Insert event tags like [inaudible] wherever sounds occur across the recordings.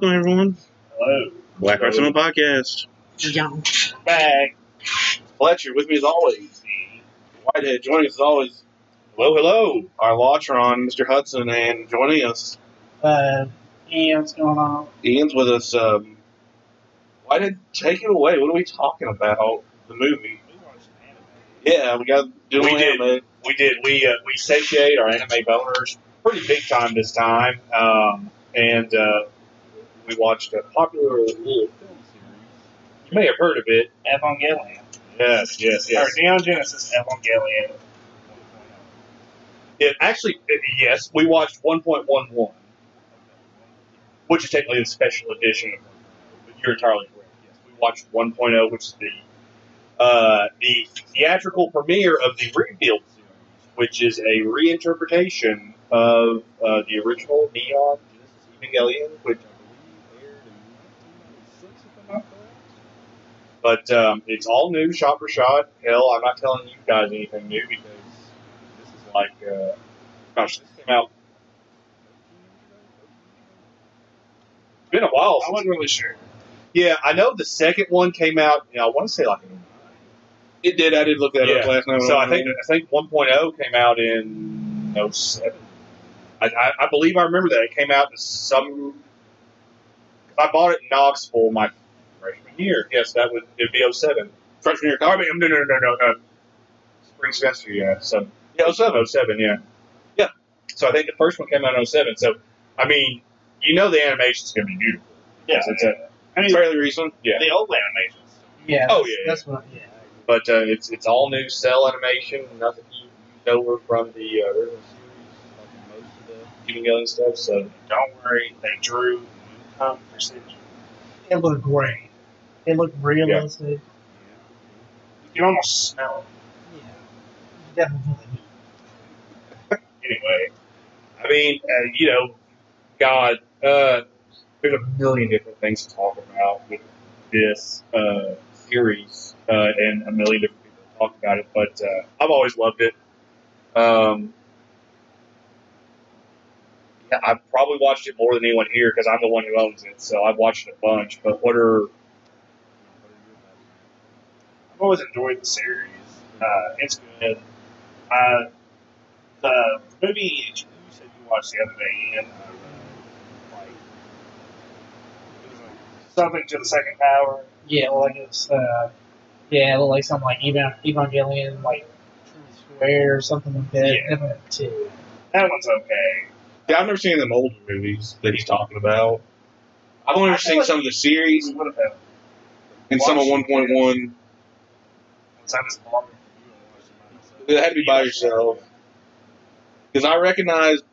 welcome everyone. Hello. Black Arts Cinema Podcast. Young. Back. Fletcher with me as always. Whitehead joining us as always. Hello, hello. Our Lotron, Mr. Hudson, and joining us, Uh, yeah, what's going on? Ian's with us. Um, Whitehead, take it away. What are we talking about? The movie. Yeah, we got doing We did. anime. We did. We uh, we satiate our anime boners pretty big time this time, um, and uh, we watched a popular little film series. You may have heard of it. Evangelion. Yes, yes, Or yes. Neon Genesis Evangelion. It actually, it, yes, we watched 1.11, which is technically a special edition but you're entirely correct. Yes, we watched 1.0, which is the uh, the theatrical premiere of the Rebuild series, which is a reinterpretation of uh, the original Neon Genesis Evangelion, which I believe aired in 1996, if I'm not correct. But um, it's all new, shot for shot. Hell, I'm not telling you guys anything new because this is like, uh, gosh, this came out. It's been a while. I wasn't really sure. yeah, I know the second one came out. You know, I want to say like in It did. I did look that up last night. So I think I think 1.0 came out in 07. I, I, I believe I remember that it came out in some. I bought it in Knoxville my freshman year. Yes, that would it'd be 07. freshman year. I mean, no, no, no, no, no. Spring semester, yeah. So yeah, 07, 07, yeah, yeah. So I think the first one came out in 07. So I mean, you know, the animation's gonna be beautiful. Yeah. It's a, I mean, Fairly recent. yeah. the old animations. Yeah. Oh, that's- yeah, That's what. Yeah. But uh, it's it's all new cell animation. Nothing you know over from the uh, original series, like most of the Evangelion stuff. So Don't worry, they drew um, precision. It looked great. It looked realistic. You can almost smell it. Yeah. Definitely. anyway, I mean, uh, you know, God, uh, there's a million different things to talk about with this uh, series, uh, and a million different people talk about it. But uh, I've always loved it. Um, yeah, I've probably watched it more than anyone here because I'm the one who owns it, so I've watched it a bunch. But what are I've always enjoyed the series. Uh, it's good. Uh, the movie you said you watched the other day, Ian, uh, like, it was like something to the second power. Yeah. Well, like it's. Uh, yeah, it looked like something like Evan- Evangelion, like Square or something like that. Yeah. Never too. That one's okay. Yeah, I've never seen them older movies that he's talking about. I've only I ever seen like- some of the series We would have had and some of watched- 1.1. was that as long It had to be by yourself. Because I recognized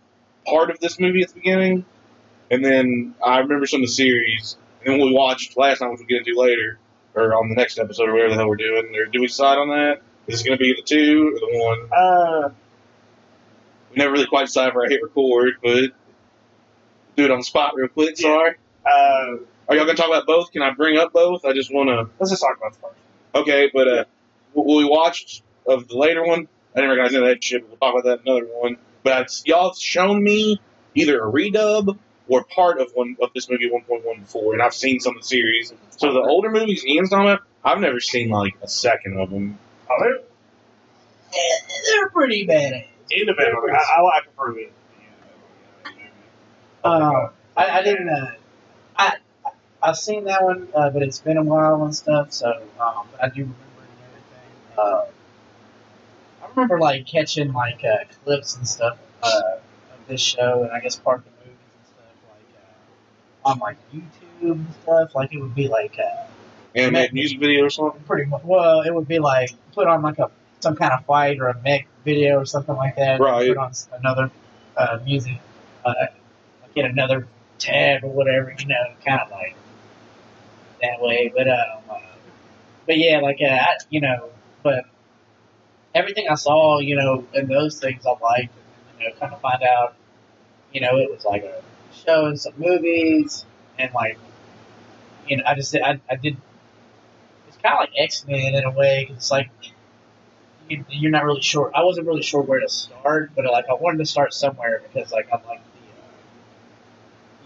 part of this movie at the beginning, and then I remember some of the series. And then we watched last night, which we'll get into later, or on the next episode, or whatever the hell we're doing. Or do we decide on that? Is it going to be the two or the one? Uh, We never really quite decided where I hit record, but do it on the spot real quick. Sorry. uh, Are y'all going to talk about both? Can I bring up both? I just want to. let's just talk about the first. Okay, but uh, what we watched of the later one, I didn't recognize any of that shit. We'll talk about that another one. But it's, y'all have shown me either a redub or part of one of this movie 1.1 before, and I've seen some of the series. So the older movies Ian's talking about, I've never seen like a second of them. Oh, they're They're pretty bad. individual. I, I, I prefer the. Uh, I, I didn't. Uh, I I've seen that one, uh, but it's been a while and stuff. So, um, I do remember it and everything. Uh, I remember like catching like uh, clips and stuff uh, of this show, and I guess part of the movies and stuff like uh, on like YouTube and stuff. Like it would be like uh, Animated music video or something. pretty much. Well, it would be like put on like a some kind of fight or a mech video or something like that. Right. Put on another uh, music, uh, like in another tab or whatever. You know, kind of like that way. But um, uh, but yeah, like uh, I, you know, but everything I saw, you know, and those things I liked. You know, kind of find out, you know, it was like a show and some movies and like, you know, I just I, I did it's kind of like X Men in a way. 'cause It's like you, you're not really sure. I wasn't really sure where to start, but like I wanted to start somewhere because like I like the, uh,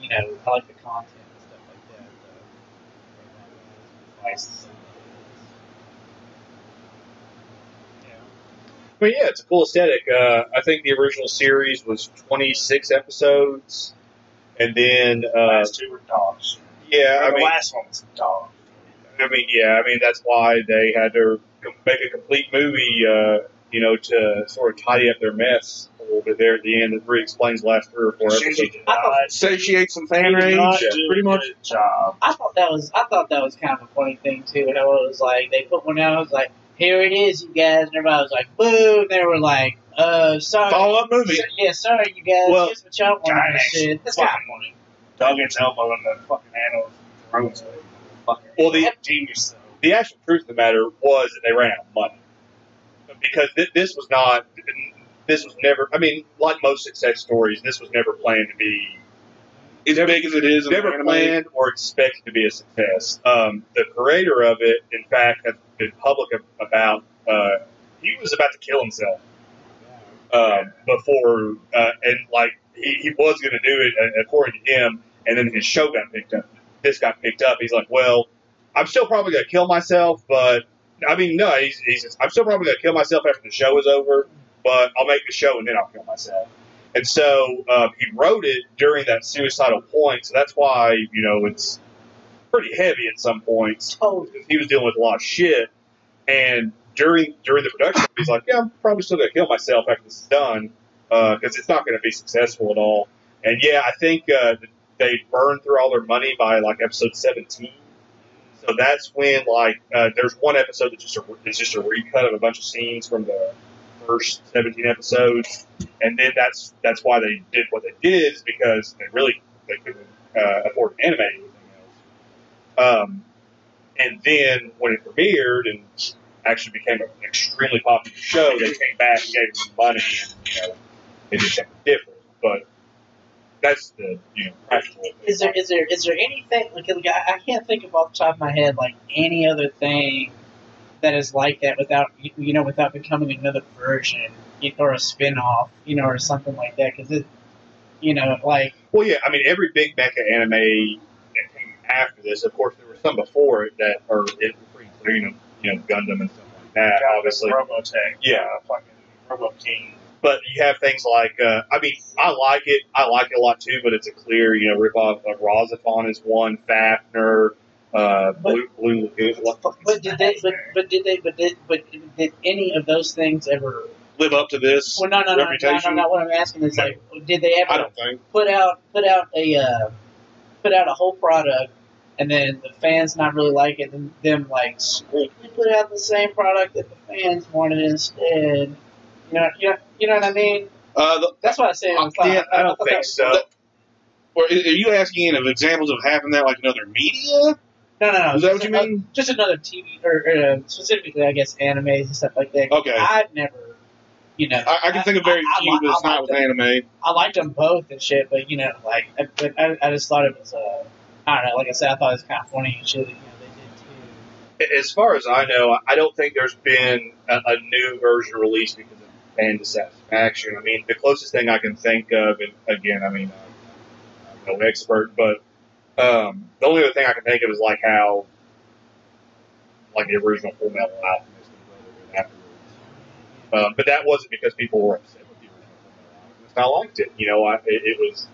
you know, I like the content and stuff like that. nice. But yeah, it's a cool aesthetic. Uh, I think the original series was 26 episodes, and then The uh, last two were dogs. yeah, I the mean, last one was a dog. I mean, yeah, I mean that's why they had to make a complete movie, uh, you know, to sort of tidy up their mess a little bit there at the end. It really explains the last three or four episodes. I thought- Satiate some fan rage. not yeah, do pretty much. good job. I thought that was I thought that was kind of a funny thing too. How it was like they put one out, it was like, "Here it is, you guys," and everybody was like, "Boo!" And they were like, "Uh, sorry." Follow up movie. So- yeah, sorry, you guys. Well, Here's what y'all want and Giants. shit. That's kind of funny. Dug its elbow in the fucking animal's throat. Fucking Well, the genius. the actual truth of the matter was that they ran out of money because th- this was not. This was never. I mean, like most success stories, this was never planned to be As big as it is, never anime. planned or expected to be a success. Um, the creator of it, in fact, has been public about. Uh, he was about to kill himself um, before, uh, and like he, he was going to do it uh, according to him, and then his show got picked up. This got picked up. He's like, well, I'm still probably going to kill myself, but I mean, no, he's, he's just, I'm still probably going to kill myself after the show is over, but I'll make the show and then I'll kill myself. And so uh, he wrote it during that suicidal point, so that's why you know it's pretty heavy at some points. He was dealing with a lot of shit, and during during the production, he's like, "Yeah, I'm probably still gonna kill myself after this is done, because it's not gonna be successful at all." And yeah, I think uh, they burned through all their money by like episode 17. So that's when like uh, there's one episode that's just a, it's just a recut of a bunch of scenes from the first 17 episodes, and then that's that's why they did what they did is because they really they couldn't uh, afford to animate anything else. Um, and then when it premiered and actually became an extremely popular show, they came back and gave them money and you know they did something different. But that's the you know practical. Is there is there is there anything like I can't think of off the top of my head like any other thing that is like that without you you know without becoming another version or a spin off you know or something like that because it you know like Well, yeah, I mean, every big mecha anime that came after this, of course, there were some before it that are it were pretty clear, you know, you know, Gundam and stuff like that, obviously. Robotech. Yeah. Fucking Robo King. But you have things like, uh, I mean, I like it. I like it a lot too, but it's a clear, you know, ripoff of RahXephon is one, Fafner, uh, Blue, Blue Lagoon. What the fuck but did they but, but did they but did but did any of those things ever Live up to this. well no no no no, no, Reputation? no what I'm asking is like did they ever I don't think. put out put out a uh, put out a whole product and then the fans not really like it and them like we put out the same product that the fans wanted instead. You know, you know, you know what I mean? Uh, the, That's what I said. Uh, Yeah, I don't thought think that- so. or are you asking of examples of having that like in other media? No, no, no. Is that just what you ano- mean? Just another TV or, or uh, specifically, I guess, animes and stuff like that. Okay. I've never, you know, I, I can think of very I- I few, li- but it's not with them. anime. I liked them both and shit, but you know, like, I, but I, I just thought it was, uh, I don't know. Like I said, I thought it was kind of funny and shit. You know, they did too. As far as I know, I don't think there's been a, a new version released because of fan dissatisfaction. I mean, the closest thing I can think of, and again, I mean, I'm no expert, but um, the only other thing I can think of is like how, like the original Full Metal Alchemist and afterwards. Um, but that wasn't because people were upset with the original Full Metal Alchemist. I liked it. You know, I, it, it was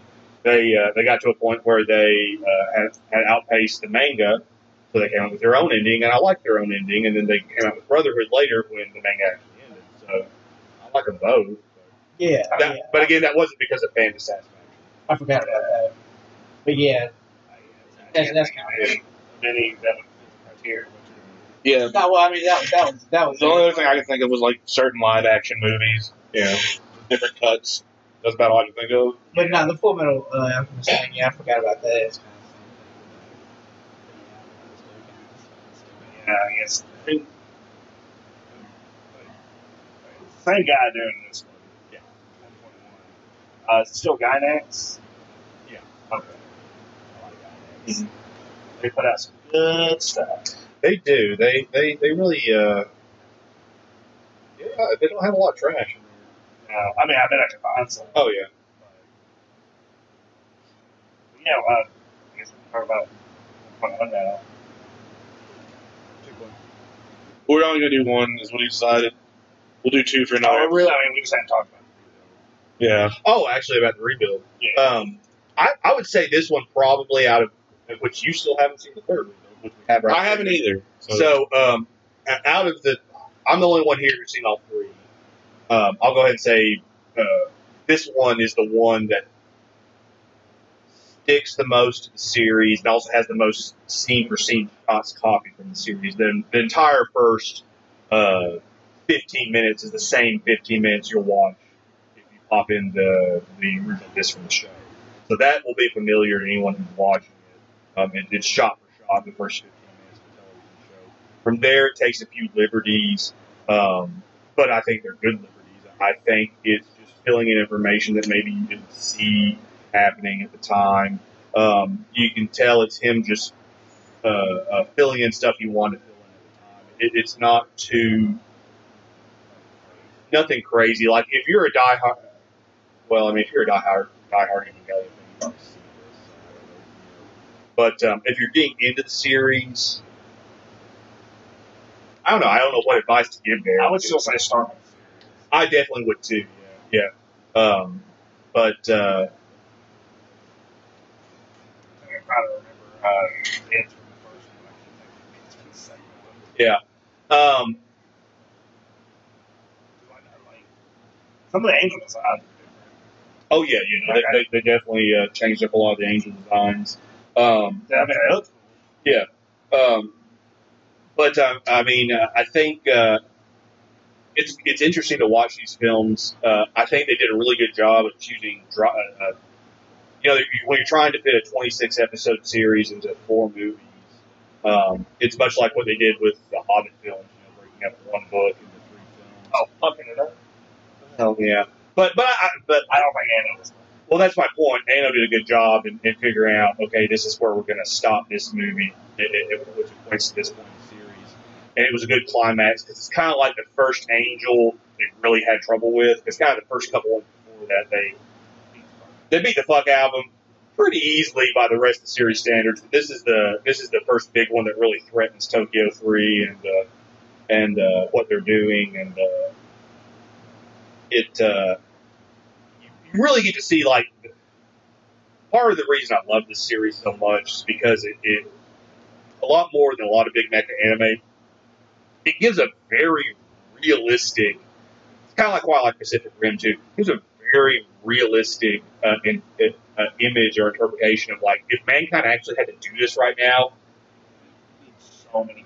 they uh, they got to a point where they uh, had, had outpaced the manga, so they came out with their own ending, and I liked their own ending. And then they came out with Brotherhood later when the manga actually ended. So I like them both. Yeah, That, yeah. But again, that wasn't because of fan dissatisfaction. I forgot about that. But yeah, That's- that's kind of many that would fit the criteria. Yeah. no, well, I mean, that, that was that was The only other thing I could think of was like certain live action movies. You know, different cuts. That's about all I can think of. But no, the Full Metal uh, Alchemist thing, yeah, I forgot about that. It's kind Yeah, I guess. I think same guy doing this one. Yeah. 121. Uh, is it still Gainax? Yeah. Okay. They put out some good stuff. They do. They they they really. Uh, yeah, they don't have a lot of trash in there. Uh, I mean, I bet I could find some. Oh yeah. But, yeah, uh, I guess we can talk about 1.1 now. one. We're only gonna do one, is what he decided. We'll do two for No, another. really, I mean, we just hadn't talked about it. Yeah. Oh, actually, about the rebuild. Yeah. Um, I, I would say this one probably out of which you still haven't seen the third one, which we have right I haven't either. So, So, um, out of the, I'm the only one here who's seen all three. Um, I'll go ahead and say uh, this one is the one that sticks the most to the series and also has the most scene for scene shots copied from the series. The, the entire first uh, 15 minutes is the same 15 minutes you'll watch if you pop in the, the original disc from the show. So that will be familiar to anyone who's watching it. Um, it, it's shot for shot the first 15 minutes of the television show. From there, it takes a few liberties, um, but I think they're good liberties. I think it's just filling in information that maybe you didn't see happening at the time. Um, you can tell it's him just uh, uh, filling in stuff he wanted to fill in at the time. It, it's not too nothing crazy. Like if you're a diehard, well, I mean, if you're a diehard diehard Evangelion fan, you probably see this. But um, if you're getting into the series, I don't know. I don't know what advice to give there. I would still say start with I definitely would too. Yeah. Yeah. Um, but uh, I think I try to remember uh, the answer the first one. I can't think of the answer from the second one. um, Like, I like, some of the angel designs oh yeah, you know, they, they, they definitely uh, changed up a lot of the angel designs. Um, Yeah, I mean, cool. Um, but um, I mean, uh, I think uh, it's it's interesting to watch these films. Uh, I think they did a really good job of choosing. Dry, uh, you know, when you're trying to fit a 26 episode series into four movies, um, it's much like what they did with the Hobbit films. You know, breaking up one book into three films. Oh, fucking it up. Hell yeah! But but I, but I don't think Anno was. Well, that's my point. Anno did a good job in, in figuring out, okay, this is where we're going to stop this movie, it, it, it, which points to this point in the series. And it was a good climax because it's kind of like the first Angel they really had trouble with. It's kind of the first couple before that they they beat the fuck out of them pretty easily by the rest of the series standards. But this is the this is the first big one that really threatens Tokyo Three and uh, and uh, what they're doing, and uh, it uh, really get to see like part of the reason I love this series so much is because it, it a lot more than a lot of big mecha anime. It gives a very realistic. It's kind of like why I like Pacific Rim too. It gives a very realistic uh, in, uh, image or interpretation of like if mankind actually had to do this right now. So many.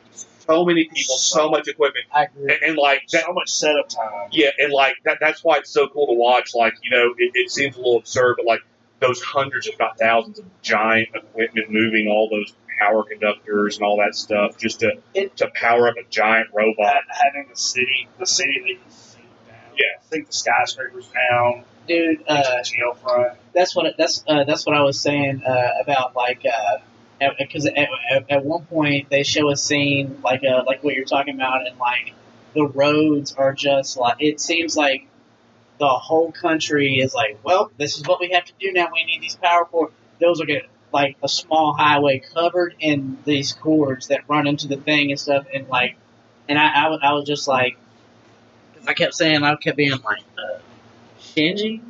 So many people, so much equipment, I agree. and, and like that, So much setup time. yeah, and like that, that's why it's so cool to watch. Like, you know, it, it seems a little absurd, but like those hundreds, if not thousands, of giant equipment moving all those power conductors and all that stuff just to It- to power up a giant robot. Having the city, the city that you sink down. Yeah. think the skyscrapers down. Dude, uh, Uh, jail front. that's what that's uh, that's what I was saying uh, about like because at, at, at one point they show a scene like uh, like what you're talking about and like the roads are just like it seems like the whole country is like well this is what we have to do now. We need these power cords those are good like a small highway covered in these cords that run into the thing and stuff and like and I I, I was just like, I kept saying I kept being like uh, Shinji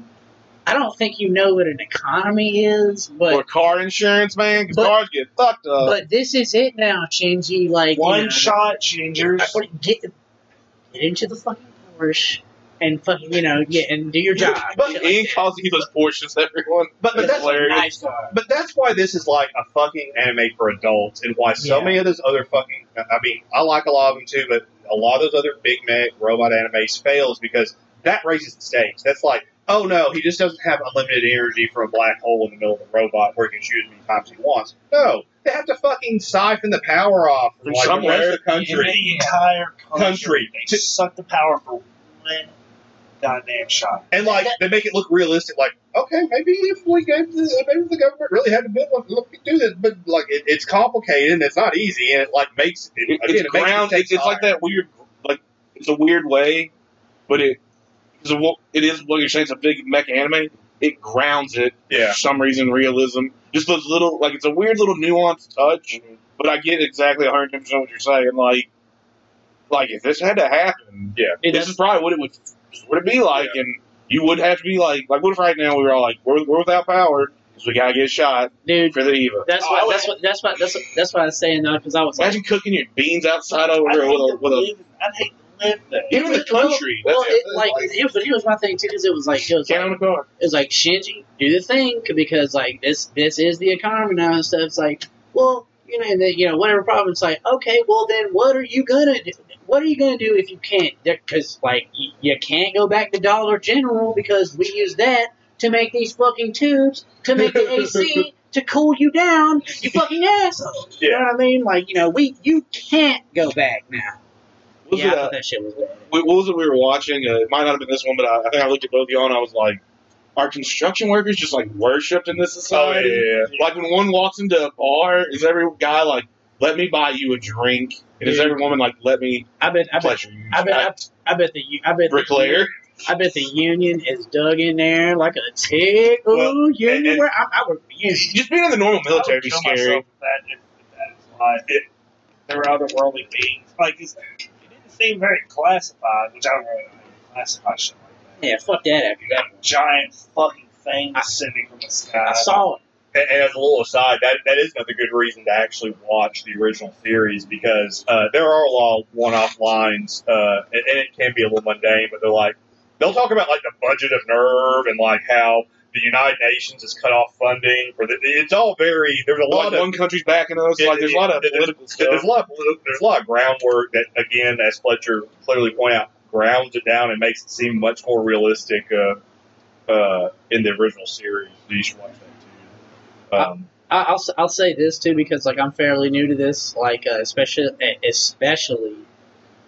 I don't think you know what an economy is, but or car insurance, man, but- cars get fucked up. but this is it now, Shinji. Like you One know, shot changers. Get get into the fucking Porsche and fucking you know yeah, and do your job. But Shit he like ain't that. those Porsches, everyone. But, but That's that's hilarious. nice. God. But that's why this is like a fucking anime for adults, and why so Yeah. many of those other fucking. I mean, I like a lot of them too, but a lot of those other big mech robot animes fails because that raises the stakes. That's like, oh no, he just doesn't have unlimited energy for a black hole in the middle of the robot where he can shoot as many times as he wants. No, they have to fucking siphon the power off from From like the rest somewhere. of the country. the entire country. Country. They suck the power for one goddamn shot. And like they make it look realistic, like okay, maybe if we gave the maybe if the government really had to build one, look, do this, but like it, it's complicated and it's not easy, and it like makes it, It, again, it's it ground. the It's, stakes it's like that weird, like it's a weird way, but it because of what it is. What you're saying, it's a big mech anime. It grounds it Yeah. for some reason, realism. Just those little, like it's a weird little nuanced touch, mm-hmm. but I get exactly 110 percent what you're saying. Like, like if this had to happen, Yeah. It this is probably what it would would it be like, and you would have to be like, like what if right now we were all like, we're, we're without power because we gotta get shot dude. for the Eva. That's Oh, I what that's what that's what that's what, that's what I was saying though, because I was like, Imagine cooking your beans outside over I'd there hate, with a, with a live, I'd hate to there. even the country. Well, it, like, it, but here's my thing too, because it was like it was like, on the car. it was like Shinji, do the thing because like this this is the economy now and stuff. It's like, well, you know, and then, you know, whatever problem. It's like, okay, well then, what are you gonna do? What are you gonna do if you can't? Because like you, you can't go back to Dollar General because we use that to make these fucking tubes to make the AC [laughs] to cool you down. You fucking asshole. You know what I mean? Like you know, we you can't go back now. What was yeah, it, I thought that shit was bad. what what was it we were watching? Uh, it might not have been this one, but I, I think I looked at both of y'all and I was like, are construction workers just like worshipped in this Oh society? yeah. Like when one walks into a bar, is every guy like, "Let me buy you a drink," and is every woman like, "Let me I bet, I bet, pleasure you"? I bet, I, I bet the, I bet the, bricklayer. I bet the union is dug in there like a tick. Ooh, Well, union. and- where I, I work for. Just being in the normal military would would be kill scary. myself if that, if, if that is life. It, there were otherworldly beings. Like, it's, it didn't seem very classified, which I don't really know how to classify shit like that. Yeah, fuck that after that. That giant fucking thing I- descending from the sky. I saw it. And, and as a little aside, that, that is another good reason to actually watch the original series because uh, there are a lot of one-off lines, uh, and, and it can be a little mundane, but they're like they'll talk about like the budget of NERV and like how the United Nations has cut off funding for the. It's all very there's a Like lot of one country's backing us. Yeah, Like there's a lot of yeah, political there's stuff. a lot of there's a lot of groundwork that again, as Fletcher clearly pointed out, grounds it down and makes it seem much more realistic uh, uh, in the original series. So you should watch that too. Um, I, I'll s- I'll say this too because like I'm fairly new to this, like uh, especially especially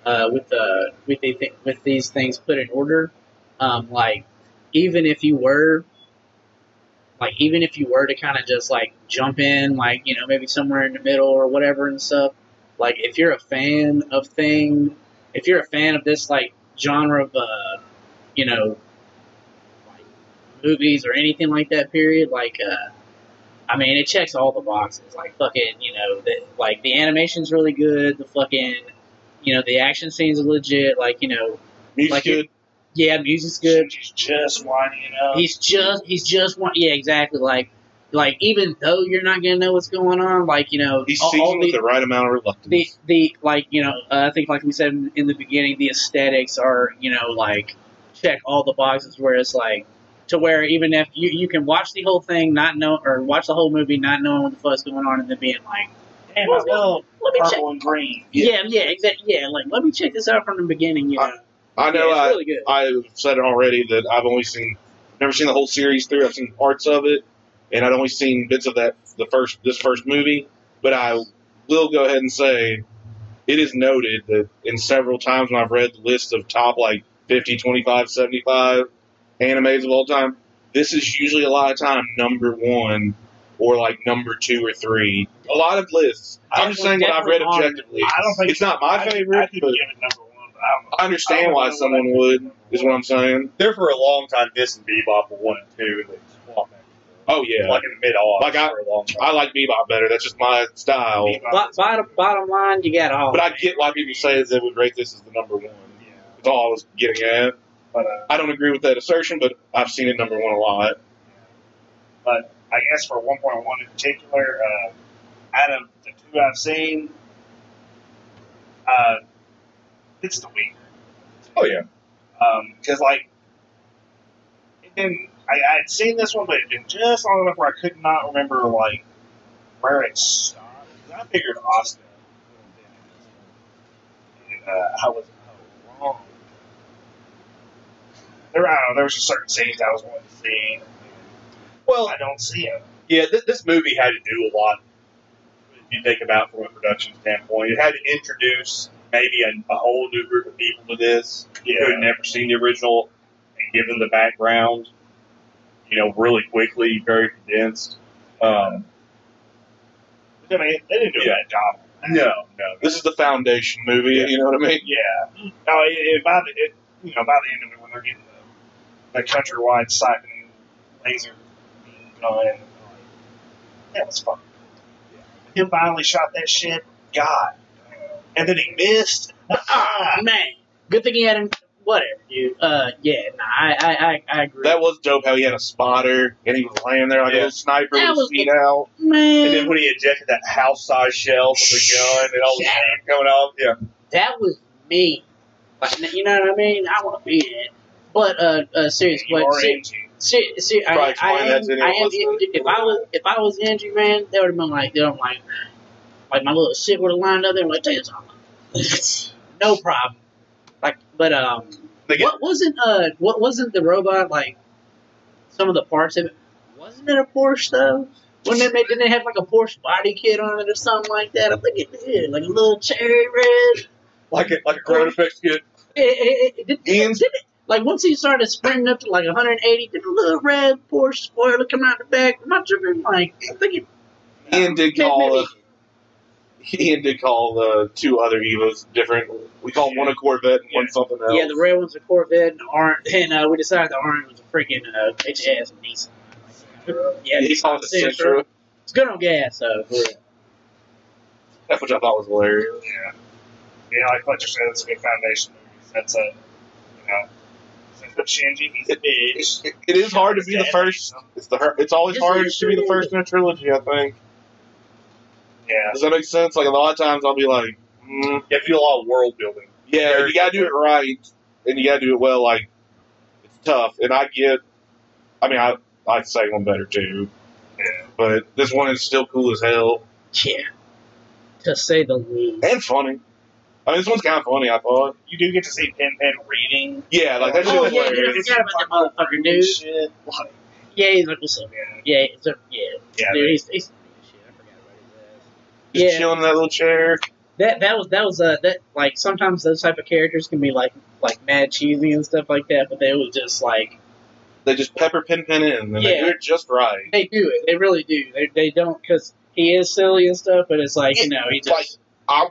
uh, with the with the with these things put in order. Um, like even if you were like even if you were to kind of just like jump in, like you know maybe somewhere in the middle or whatever and stuff. Like if you're a fan of thing, if you're a fan of this like genre of uh, you know like movies or anything like that period, like uh. I mean, it checks all the boxes. Like fucking, you know, the, like the animation's really good. The fucking, you know, the action scenes are legit. Like you know, Music's like good. Yeah, music's good. He's just winding it up. He's just, he's just one. Yeah, exactly. Like, like even though you're not gonna know what's going on, like you know, He's all, all seasoned with the, the right amount of reluctance. the the like you know, uh, I think like we said in, in the beginning, the aesthetics are you know like check all the boxes. Where it's like to where even if you you can watch the whole thing not know or watch the whole movie not knowing what the fuck's going on and then being like, Damn, I love let me check. and green. Yeah, yeah, exactly. Yeah, like let me check this out from the beginning. You know, I know. yeah, it's I, really good. I've said it already that I've only seen, never seen the whole series through. I've seen parts of it, and I'd only seen bits of that the first this first movie. But I will go ahead and say, it is noted that in several times when I've read the list of top like 50, 25, 75 animes of all time, this is usually a lot of time number one or like number two or three. A lot of lists. I'm just saying what I've read Definitely on- objectively. I don't think It's not my I, favorite, I could but- give it number one, but I don't. I understand why someone would. Is what I'm saying. there for a long time, this and Bebop were one and two, and they swapped back and forth. Oh yeah. like in the mid aughts Like I- for a long time. I like Bebop better. That's just my style. Bo- bottom bottom line, you got all. But I get why people say they would rate this as the number one. Yeah, That's all I was getting at. but uh, I don't agree with that assertion, but I've seen it number one a lot. but I guess for 1.1 in particular, uh, out of the two I've seen, uh, it's the weaker. oh yeah, Because, like, it didn't, I, I had seen this one, but it'd been just long enough where I could not remember, like, where it started. I figured Asuka would in this one. And, uh, I was wrong. There, I don't know, there was just certain scenes I was wanting to see. well, I don't see it. yeah. Th- this movie had to do a lot. If you think about from a production standpoint, it had to introduce maybe a, a whole new group of people to this who had never seen the original and give them the background. You know, really quickly, very condensed. Um, I mean, they didn't do a bad job. no, no, This is the foundation movie. Yeah. You know what I mean? Yeah. No, it, it, by the it, you know by the end of it, when they're getting the, the countrywide siphoning laser beam gun, like, that was fun. him finally shot that shit. God, and then he missed. Ah, man. Good thing he had him. Whatever, dude. Uh, yeah, nah, I, I, I, I agree. That was dope how he had a spotter and he was laying there like a Yeah. little sniper That with was his feet good. out. man. And then when he ejected that house size shell from the gun and all the Yeah. steam coming off, yeah. that was me. Like, you know what I mean? I want to be in it. But uh, uh, serious, You but are ser- into. ser- ser- I, Probably I explain am, that to anyone I am listening. if I was if I was Angie, man, they would have been like, they don't like, like my little shit would have lined up there, like, take this off. no problem. Like, but um, get, what wasn't uh, what wasn't the robot like? Some of the parts of it wasn't it a Porsche though? Wouldn't it make, didn't it have like a Porsche body kit on it or something like that? I think it did, like a little cherry red. like a, like a Corona effects kid. It, it, it, did, did it, like once he started sprinting up to like 180, did a little red Porsche spoiler come out the back? Am I tripping? Like I think it. Ian did Maybe- call uh, Ian did call the two other Evas different. We called one a Corvette and one something else. Yeah, the red one's a Corvette, and the orange, and uh, we decided the orange was a freaking uh, bitch ass Nissan. Yeah, he Nissan called the Sentra. Sentra. It's good on gas, though. for real. That's what I thought was hilarious. Yeah, yeah, like Fletcher said, it's a good foundation. That's a, you know, since the Shinji, he's a bitch. It, it is hard to be the first. It's the it's always Yes, hard to be the first in a trilogy. I think. Yeah, Does that make sense? Like a lot of times, I'll be like, mm, You have to do a lot of world building. yeah, you gotta do it right, and you gotta do it well. Like it's tough, and I get. I mean, I I'd say one better too, yeah. but this one is still cool as hell Yeah, to say the least. and funny. I mean, this one's kind of funny. I thought. You do get to see Pen Pen reading. Yeah, like that shit Oh, was yeah, hilarious. yeah. forgot about that motherfucker, dude. Shit. Like, Yeah, he's like, what's up? yeah, Yeah, it's a, yeah, yeah. dude, he's, he's shit. I forgot about his ass. Just Yeah. chilling in that little chair. That that was that was uh that like sometimes those type of characters can be like like mad cheesy and stuff like that, but they was just like They just pepper Pen Pen in, and they Yeah. do it just right. they do it. They really do. They they don't because he is silly and stuff, but it's like you know he It's like just I,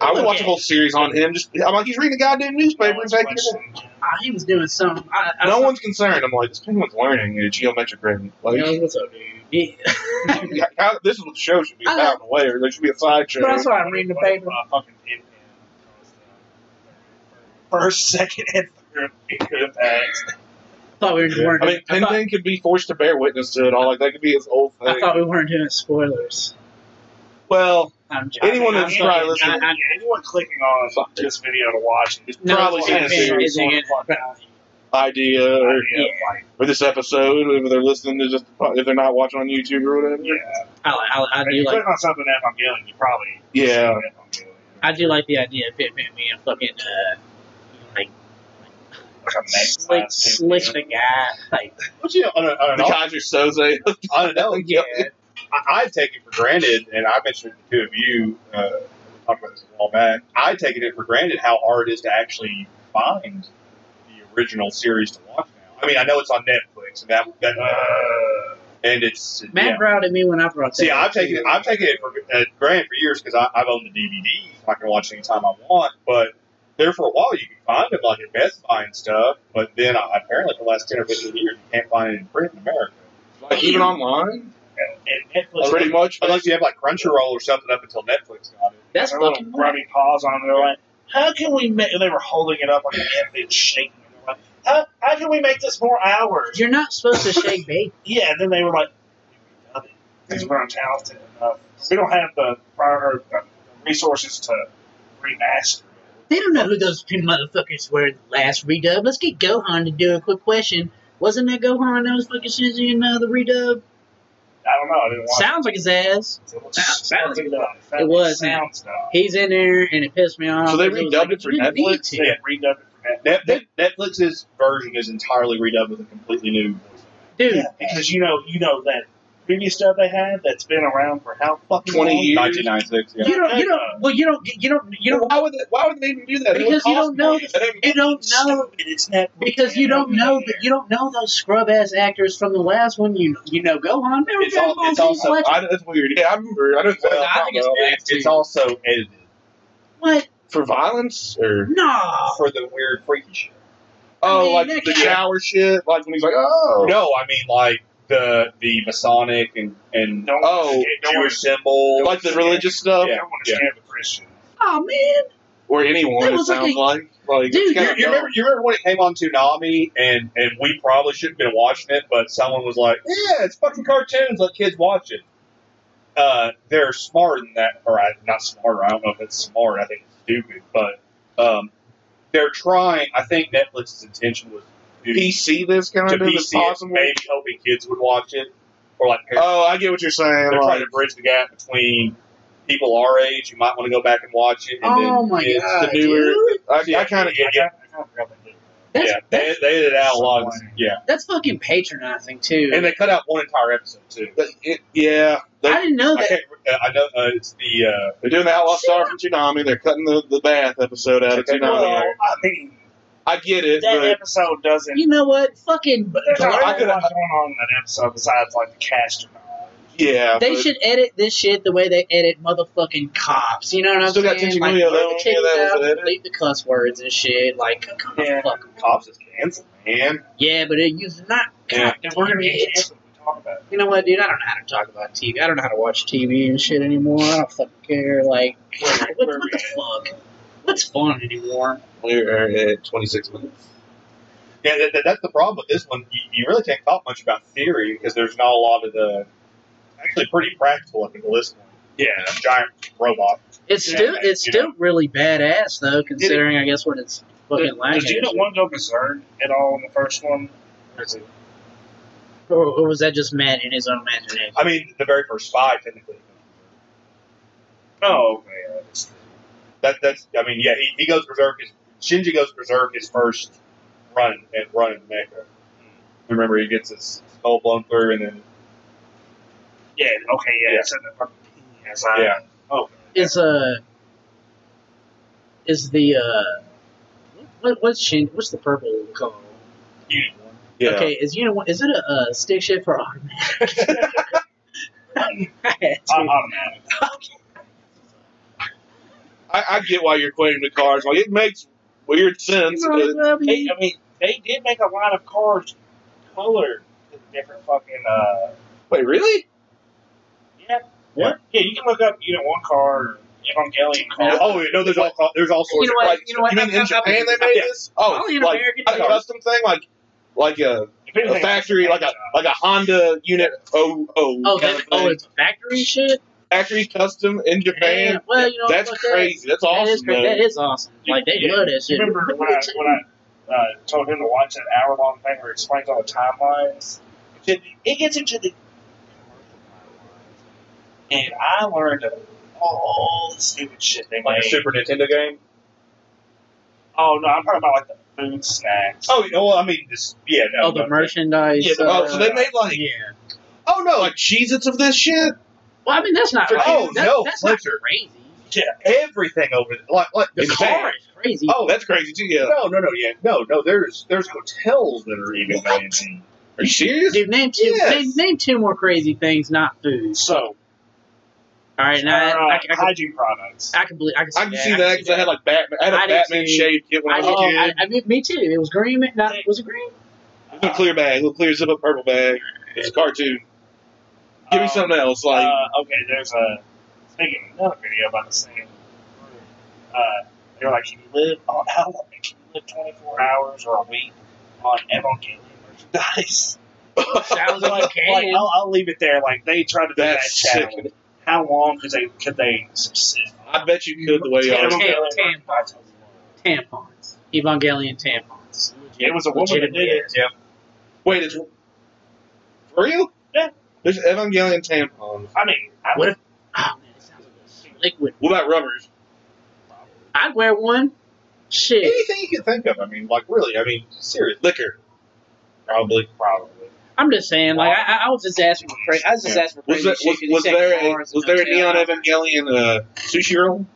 I would Look watch a whole series on him. Just I'm like he's reading a goddamn newspaper and taking it. ah, he was doing something. I, I No one's concerned. I'm like this penguin's learning a geometric gradient. Like You know, what's up, dude? Yeah. [laughs] how- this is what the show should be I about in a way, or there should be a sideshow. But that's why I'm reading the paper. Uh, fucking Pen Pen. First, second, and third impacts. thought we weren't. I mean, I thought, could be forced to bear witness to it all. Like that could be his whole thing. I thought we weren't doing spoilers. well, I'm joking. Anyone I'm that's joking. probably listening- I- I- anyone clicking on this video to watch it, no, probably it's seen not the been- series. isn't it? idea or, idea, like, or this episode, if they're listening to just if they're not watching on YouTube or whatever. yeah. I, I, I do you like click on something Evangelion, you probably Yeah. I do like the idea of Pitman being a fucking uh, like Like a [laughs] slick, slick the guy. Like But you know, on a, on The an, Keyser Söze. [laughs] on an element, [laughs] Yeah. I, I take it for granted, and I mentioned to the two of you, uh, we talked about this a while back. I take it for granted how hard it is to actually find the original series to watch now. I mean, I know it's on Netflix, and that, that Uh, and it's Matt yeah. growled at me when I brought that. See, I've taken it. I've taken it for uh, granted for years because I've owned the DVD. I can watch anytime I want. But there for a while, you can find them like at Best Buy and stuff. But then uh, apparently, for the last ten or fifteen years, you can't find it in print in America like even online, and Netflix, pretty much. unless you have like Crunchyroll or something up until Netflix got it. That's a little fucking grubby paws on it. They're like, how can we make, they were holding it up like an infant shaking it. They're like, how, how can we make this more hours? You're not supposed to shake [laughs] baby. Yeah, and then they were like, we've done it because we're not talented enough. We don't have the prior the resources to remaster. They don't know who those two motherfuckers were the last redub. Let's get Gohan to do a quick question. Wasn't that Gohan that was fucking Shinji in uh, the redub? I don't know. I didn't watch Sounds like his ass. it. It was, sounds sounds like that. It was. sound stuff. He's in there, and it pissed me off. So they because was redubbed like, it for you didn't need Netflix? to. They had redubbed it for Netflix. Net, Net, Netflix's version is entirely redone with a completely new. Dude, Yeah, because you know, you know that previous stuff they had that's been around for how fucking 20 long? years. 1996. Yeah. you don't, you don't, well, you don't, you don't, you don't, why would they, why would they even do that? Because you don't know, [laughs] money. You don't know, Stupid, It's Netflix. because you don't know, that you don't know those scrub ass actors from the last one. You, you know, Gohan. Remember It's all- it's Ball Z also- Fletcher? I, that's weird. Yeah, I remember. I don't Well, I think it's It's, it's also edited What? For violence or No. for the weird freaky shit. oh, mean, like the shower shit. Like when he's like, oh, No, I mean like the the Masonic and and Don't Oh, forget- don't wanna- Jewish symbols. like the religious stuff, Yeah. don't want to scare the Christian. Oh man, or anyone. That It was like sounds a- like like Dude, You, you remember? You remember when it came on Toonami, and and we probably shouldn't have been watching it, but someone was like, "Yeah, it's fucking cartoons. Let kids watch it." Uh, they're smarter than that, or I, not smarter. I don't know if it's smart. I think it's stupid, but um, they're trying. I think Netflix's intention was to, PC this kind to of PC it, possible. maybe hoping kids would watch it, or like parents. Oh, I get what you're saying. they're like- trying to bridge the gap between people our age who might want to go back and watch it, and oh then my god, the newer- dude. I, I kind of yeah, I That's, yeah, they, that's, they edited out a yeah, that's fucking patronizing too. and they cut out one entire episode too. But it, yeah, they, I didn't know that. can't. uh, I know uh, it's the. Uh, they're doing the Outlaw Star from Toonami. They're cutting the, the bath episode out of Okay, Toonami. Well, I mean, I get it, that but episode doesn't. You know what? Fucking. There's not a I whole going on in that episode besides like the caster knowledge. Yeah, They should edit this shit the way they edit motherfucking cops. You know what I'm Still got saying? Tenchi like, Muyo, leave though. the Yeah, titties that was out, edited. leave the cuss words and shit. Like, come on, Yeah. fuck. Cops is canceled, man. Yeah, but it, you're not. Yeah. And we're gonna it. get canceled we talk about. You know what, dude? I don't know how to talk about TV. I don't know how to watch TV and shit anymore. I don't fucking care. Like, Where- what, what the fuck? What's fun anymore? we're at 26 minutes. Yeah, that, that- that's the problem with this one. You, you really can't talk much about theory because there's not a lot of the. Actually, pretty practical up until this point. Yeah. A giant robot. It's Yeah, still it's you still really badass though, considering I guess what it's fucking Did, lacking. did Unit 1 go berserk at all in the first one? Or is it? Or, or was that just Matt in his own imagination? I mean, the very first spy technically. Oh, okay. that's- That that's. I mean, yeah, he, he goes berserk. His, Shinji goes berserk his first run and run in Mecha. Hmm. Remember, he gets his skull blown through, and then Yeah, okay, yeah. Yeah. It's in the fucking yes, I, Yeah. Oh, Is uh is the uh what, what's Shin, what's the purple called? Unit 1. Yeah. Okay, is you know what is it a, uh stick shift or automatic? I had to. I'm automatic. I, I get why you're equating the cars. Like it makes weird sense. You know But what I They, mean? I mean, they did make a lot of cars colored with different fucking, uh, wait, really? Yeah. Yeah, you can look up you know, 1 car or Evangelion car. oh, no, there's all there's all sorts You know of what? Like, You know what? mean in I'm- I'm- Japan they I'm- made yeah. this? Oh, Only in like American a cars. custom thing, like like a, a factory, like a like a Honda Unit O O Oh, kind of oh, it's factory shit. Factory custom in Japan. Damn, well, you know That's fuck that. crazy. That's That is awesome. cra- man. that is awesome. Like they Yeah. love that shit. You remember when I, when I uh, told him to watch that hour long thing where it explains all the timelines? It, it gets into the and I learned all the stupid shit they like a. Super Nintendo game. Oh no, I'm talking about like the food snacks. Oh, you know, well, I mean, this, yeah, no, oh, the no. merchandise. Yeah, uh, Oh, so they made like yeah. oh no, like Cheez-Its of this shit. Well, I mean that's not. Oh, crazy. That- no, that's not Fletcher. crazy. yeah, everything over there. Like, like The in car Japan. is crazy. Oh, that's crazy too. Yeah. No, no, no, yeah, no, no. There's there's hotels that are even What? made. in- Are you serious? Dude, name two. Yes. Name, name two more crazy things, not food. so All right, now uh, I, I, can- hygiene products. I can believe. I can see I can that. see that because I had like Batman. I had a I did Batman too. shaved kit when I I, was did, a I, kid. I, me, me too. It was green. Not was it green? A little clear bag, a little clear zip up purple bag. It's a cartoon. Give me Um, something else. Like uh, okay, there's a speaking of another video about the same. Uh, they're like, can you live on how long? Can you live 24 hours or a week on Evangelion merchandise? [laughs] Sounds like like, can. I'll, I'll leave it there. Like they tried to do that that's challenge. Sick. How long could they could they subsist? I bet you could the way you Tam- are. Tam- tampons. Tampons. Evangelion tampons. It was a woman that did Legitimately it. is. Wait, it's for real? Yeah. There's Evangelion tampons. I mean, I What if? Oh man, it sounds like a liquid. What about rubbers? I'd wear one. Shit. Anything you can think of. I mean, like really. I mean, serious Liquor. Probably. probably. I'm just saying, like I, I was just asking for crazy. I was just asking for Was crazy there, shit. was, 'cause was there a, was there a Neon. Evangelion uh, sushi roll?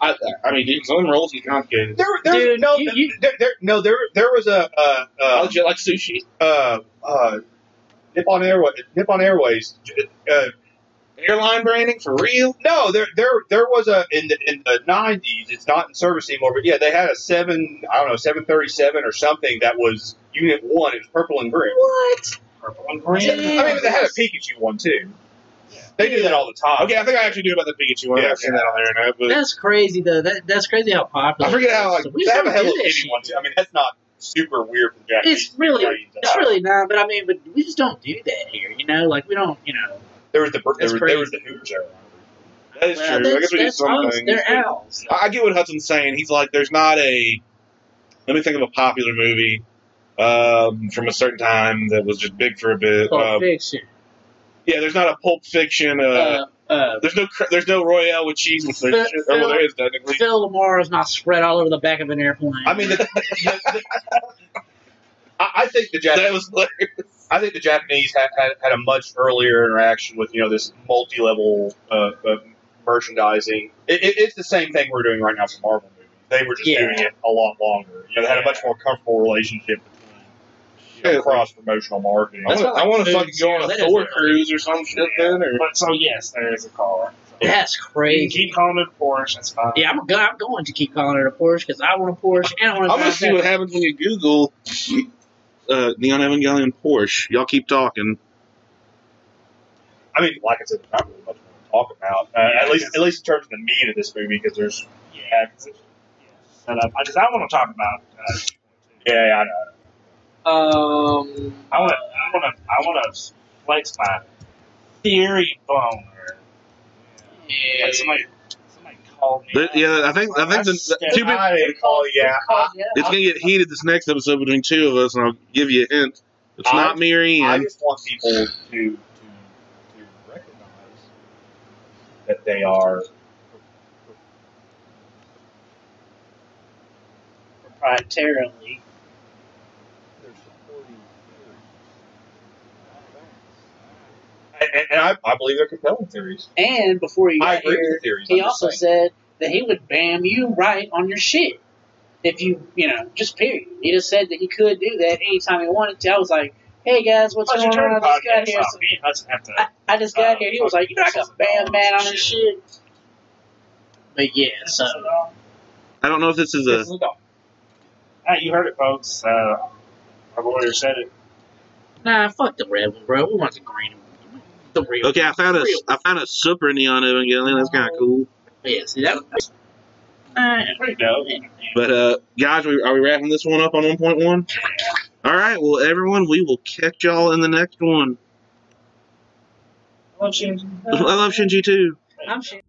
I I mean, dude, some of them rolls are complicated. There, there, Dude, no, you- you- there, there, no, there, there was a, uh, How uh, would you like sushi? uh, uh, Nippon Airways, Nippon Airways, uh, Airline branding for real? No, there there there was a in the in the nineties. It's not in service anymore, but yeah, they had a seven. I don't know, seven thirty seven or something that was Unit One. It was purple and green. What? purple and green. I mean, they had a Pikachu one too. They do that all the time. Okay, I think I actually do about the Pikachu one. Yeah, I've seen that on the internet, but That's crazy though. That that's crazy how popular. I forget how, like, we They have a Hello Kitty one too. I mean, that's not super weird for the Japanese. It's really, to it's really not. But I mean, but we just don't do that here. You know, like we don't. You know, There was the there That's was, there was the Hooters era. that is well, true. I guess we do that's some things. They're but- owls. I I get what Hudson's saying. He's like, there's not a. Let me think of a popular movie um, from a certain time that was just big for a bit. Pulp Um, Fiction. yeah, there's not a Pulp Fiction. Uh, Uh, uh, there's no there's no Royale with cheese with their Phil- shit. Well, there is technically. Phil LaMarr is not spread all over the back of an airplane. I mean, the, the, the, I, I think the That Japanese. was hilarious. I think the Japanese had, had, had a much earlier interaction with you know this multi-level uh, uh, merchandising. It, it, it's the same thing we're doing right now for Marvel movies. They were just Yeah. doing it a lot longer. You know, they had a much more comfortable relationship between you know, [laughs] Yeah. cross promotional marketing. I That's want, I want to food fucking go on a series, that Thor cruise or some shit then. Or But so yes, there is a car. that's You can crazy. keep calling it a Porsche. That's fine. Yeah, I'm, go- I'm going to keep calling it a Porsche because I want a Porsche and I want I'm to gonna see what happens when you Google uh, Neon Evangelion Porsche. Y'all keep talking. I mean, like I said, there's not really much more to talk about. Uh, Yeah, at least, at least in terms of the meat of this movie, because there's Yeah, because yeah, set up. I just I want to talk about. Uh, yeah, yeah, I know. Um, I want to I want to I want to flex my theory boner. yeah, Like somebody somebody called me. There- yeah, I think- I think the- stepped two people- out call you. Yeah, It's gonna get heated this next episode between two of us, and I'll give you a hint. It's I- not me or I just want people to to to recognize that they are proprietarily. they're supporting theories. And, and I, I believe they're compelling theories. And before he I got agree with here, the theories. he I'm also said that he would bam you right on your shit. If you, you know, just period. He just said that he could do that anytime he wanted to. I was like, hey guys, what's Plus, going on? I just got podcast here. off. Me and Hudson to. I, I just got Uh, here. He was like, you know, I can bam man on his shit. But yeah, so. I don't know if this is This a. is a dog. Hey, you heard it, folks. Uh, our lawyer said it. Nah, fuck the red one, bro. We want the green one. The real Okay, I found a real. I found a super Neon Evangelion. That's kind of cool. Yeah, see that? was- Uh, Pretty dope. But uh, guys, are we, are we wrapping this one up on 1.1? All right. Well, everyone, we will catch y'all in the next one. I love Shinji. I love Shinji too. I'm sure.